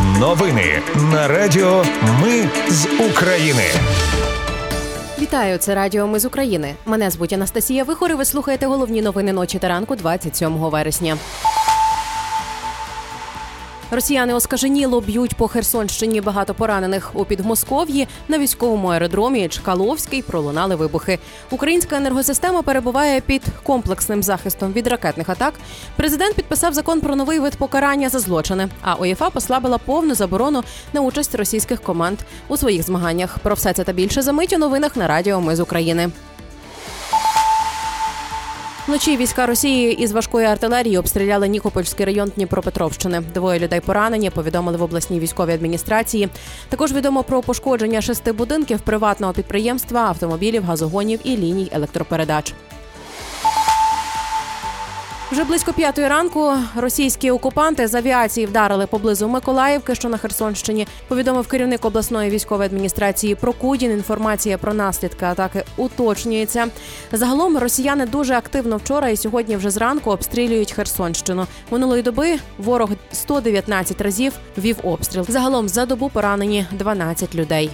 Новини на Радіо Ми з України. Вітаю, це Радіо Ми з України. Мене звуть Анастасія Вихор і Ви слухаєте головні новини ночі та ранку 27 вересня. Росіяни оскаженіло б'ють по Херсонщині багато поранених у Підмосков'ї на військовому аеродромі Чкаловський пролунали вибухи. Українська енергосистема перебуває під комплексним захистом від ракетних атак. Президент підписав закон про новий вид покарання за злочини. А УЄФА послабила повну заборону на участь російських команд у своїх змаганнях. Про все це та більше замить у новинах на Радіо Ми з України. Вночі війська Росії із важкої артилерії обстріляли Нікопольський район Дніпропетровщини. Двоє людей поранені. Повідомили в обласній військовій адміністрації. Також відомо про пошкодження шести будинків приватного підприємства, автомобілів, газогонів і ліній електропередач. Вже близько п'ятої ранку російські окупанти з авіації вдарили поблизу Миколаївки, що на Херсонщині. Повідомив керівник обласної військової адміністрації Прокудін. Інформація про наслідки атаки уточнюється. Загалом росіяни дуже активно вчора і сьогодні вже зранку обстрілюють Херсонщину. Минулої доби ворог 119 разів вів обстріл. Загалом за добу поранені 12 людей.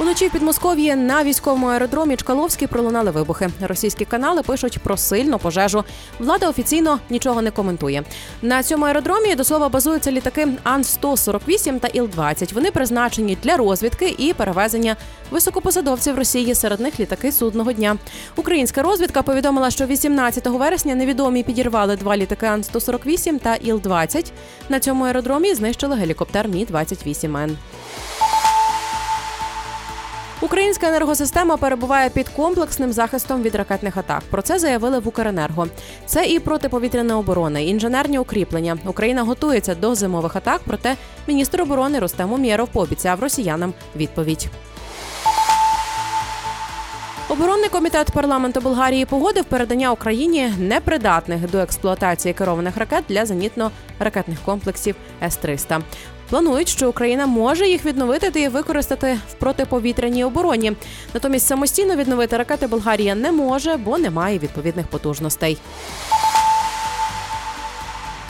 Уночі в Підмосков'ї на військовому аеродромі Чкаловський пролунали вибухи. Російські канали пишуть про сильну пожежу. Влада офіційно нічого не коментує. На цьому аеродромі до слова базуються літаки Ан-148 та Іл-20. Вони призначені для розвідки і перевезення високопосадовців Росії. Серед них літаки судного дня. Українська розвідка повідомила, що 18 вересня невідомі підірвали два літаки Ан-148 та Іл-20. На цьому аеродромі знищили гелікоптер Мі 28 н Українська енергосистема перебуває під комплексним захистом від ракетних атак. Про це заявили в Укренерго. Це і протиповітряна оборона, і інженерні укріплення. Україна готується до зимових атак. Проте міністр оборони Рустем Умєров пообіцяв росіянам відповідь. Оборонний комітет парламенту Болгарії погодив передання Україні непридатних до експлуатації керованих ракет для зенітно-ракетних комплексів С-300. Планують, що Україна може їх відновити і використати в протиповітряній обороні. Натомість самостійно відновити ракети Болгарія не може, бо немає відповідних потужностей.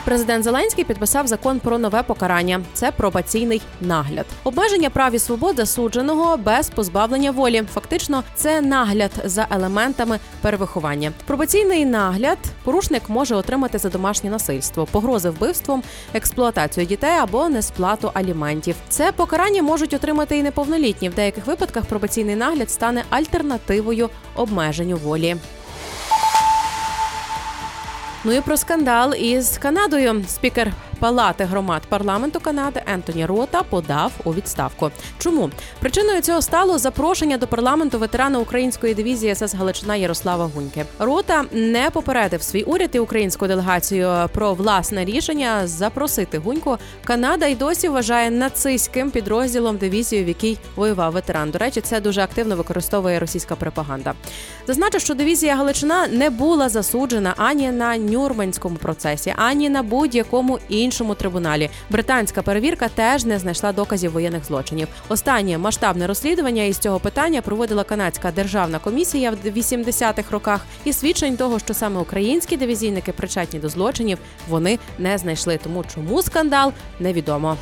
Президент Зеленський підписав закон про нове покарання. Це пробаційний нагляд, обмеження прав і свобод засудженого без позбавлення волі. Фактично, це нагляд за елементами перевиховання. Пробаційний нагляд порушник може отримати за домашнє насильство, погрози вбивством, експлуатацію дітей або несплату аліментів. Це покарання можуть отримати і неповнолітні. В деяких випадках пробаційний нагляд стане альтернативою обмеженню волі. Ну і про скандал із Канадою. Спікер Палати громад парламенту Канади Ентоні Рота подав у відставку. Чому причиною цього стало запрошення до парламенту ветерана української дивізії СС Галичина Ярослава Гуньки? Рота не попередив свій уряд і українську делегацію про власне рішення запросити гуньку. Канада й досі вважає нацистським підрозділом дивізію, в якій воював ветеран. До речі, це дуже активно використовує російська пропаганда. Зазначу, що дивізія Галичина не була засуджена ані на Нюрманському процесі, ані на будь-якому іншому іншому трибуналі. Британська перевірка теж не знайшла доказів воєнних злочинів. Останнє масштабне розслідування із цього питання проводила канадська державна комісія в 80-х роках, і свідчень того, що саме українські дивізійники причетні до злочинів, вони не знайшли. Тому чому скандал невідомо.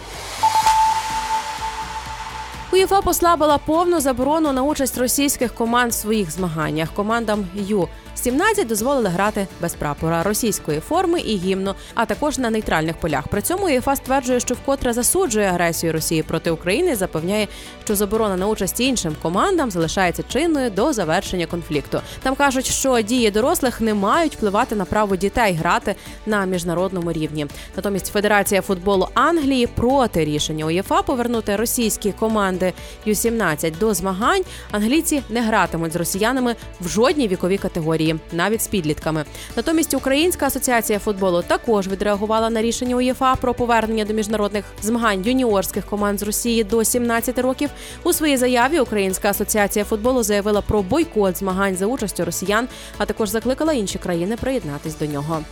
УЄФА послабила повну заборону на участь російських команд в своїх змаганнях. Командам Ю 17 дозволили грати без прапора російської форми і гімну, а також на нейтральних полях. При цьому УЄФА стверджує, що вкотре засуджує агресію Росії проти України. Запевняє, що заборона на участь іншим командам залишається чинною до завершення конфлікту. Там кажуть, що дії дорослих не мають впливати на право дітей грати на міжнародному рівні. Натомість Федерація футболу Англії проти рішення УЄФА повернути російські команди Ю-17 до змагань. Англійці не гратимуть з росіянами в жодній віковій категорії. Навіть з підлітками. Натомість Українська асоціація футболу також відреагувала на рішення УЄФА про повернення до міжнародних змагань юніорських команд з Росії до 17 років. У своїй заяві Українська асоціація футболу заявила про бойкот змагань за участю росіян, а також закликала інші країни приєднатись до нього.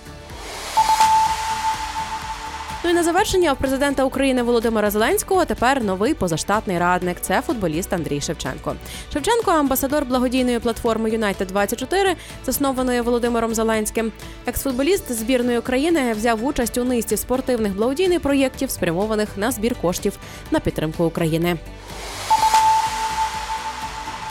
Ну і на завершення у президента України Володимира Зеленського тепер новий позаштатний радник. Це футболіст Андрій Шевченко. Шевченко амбасадор благодійної платформи Юнайтед 24 заснованої Володимиром Зеленським. Екс-футболіст збірної України взяв участь у низці спортивних благодійних проєктів, спрямованих на збір коштів на підтримку України.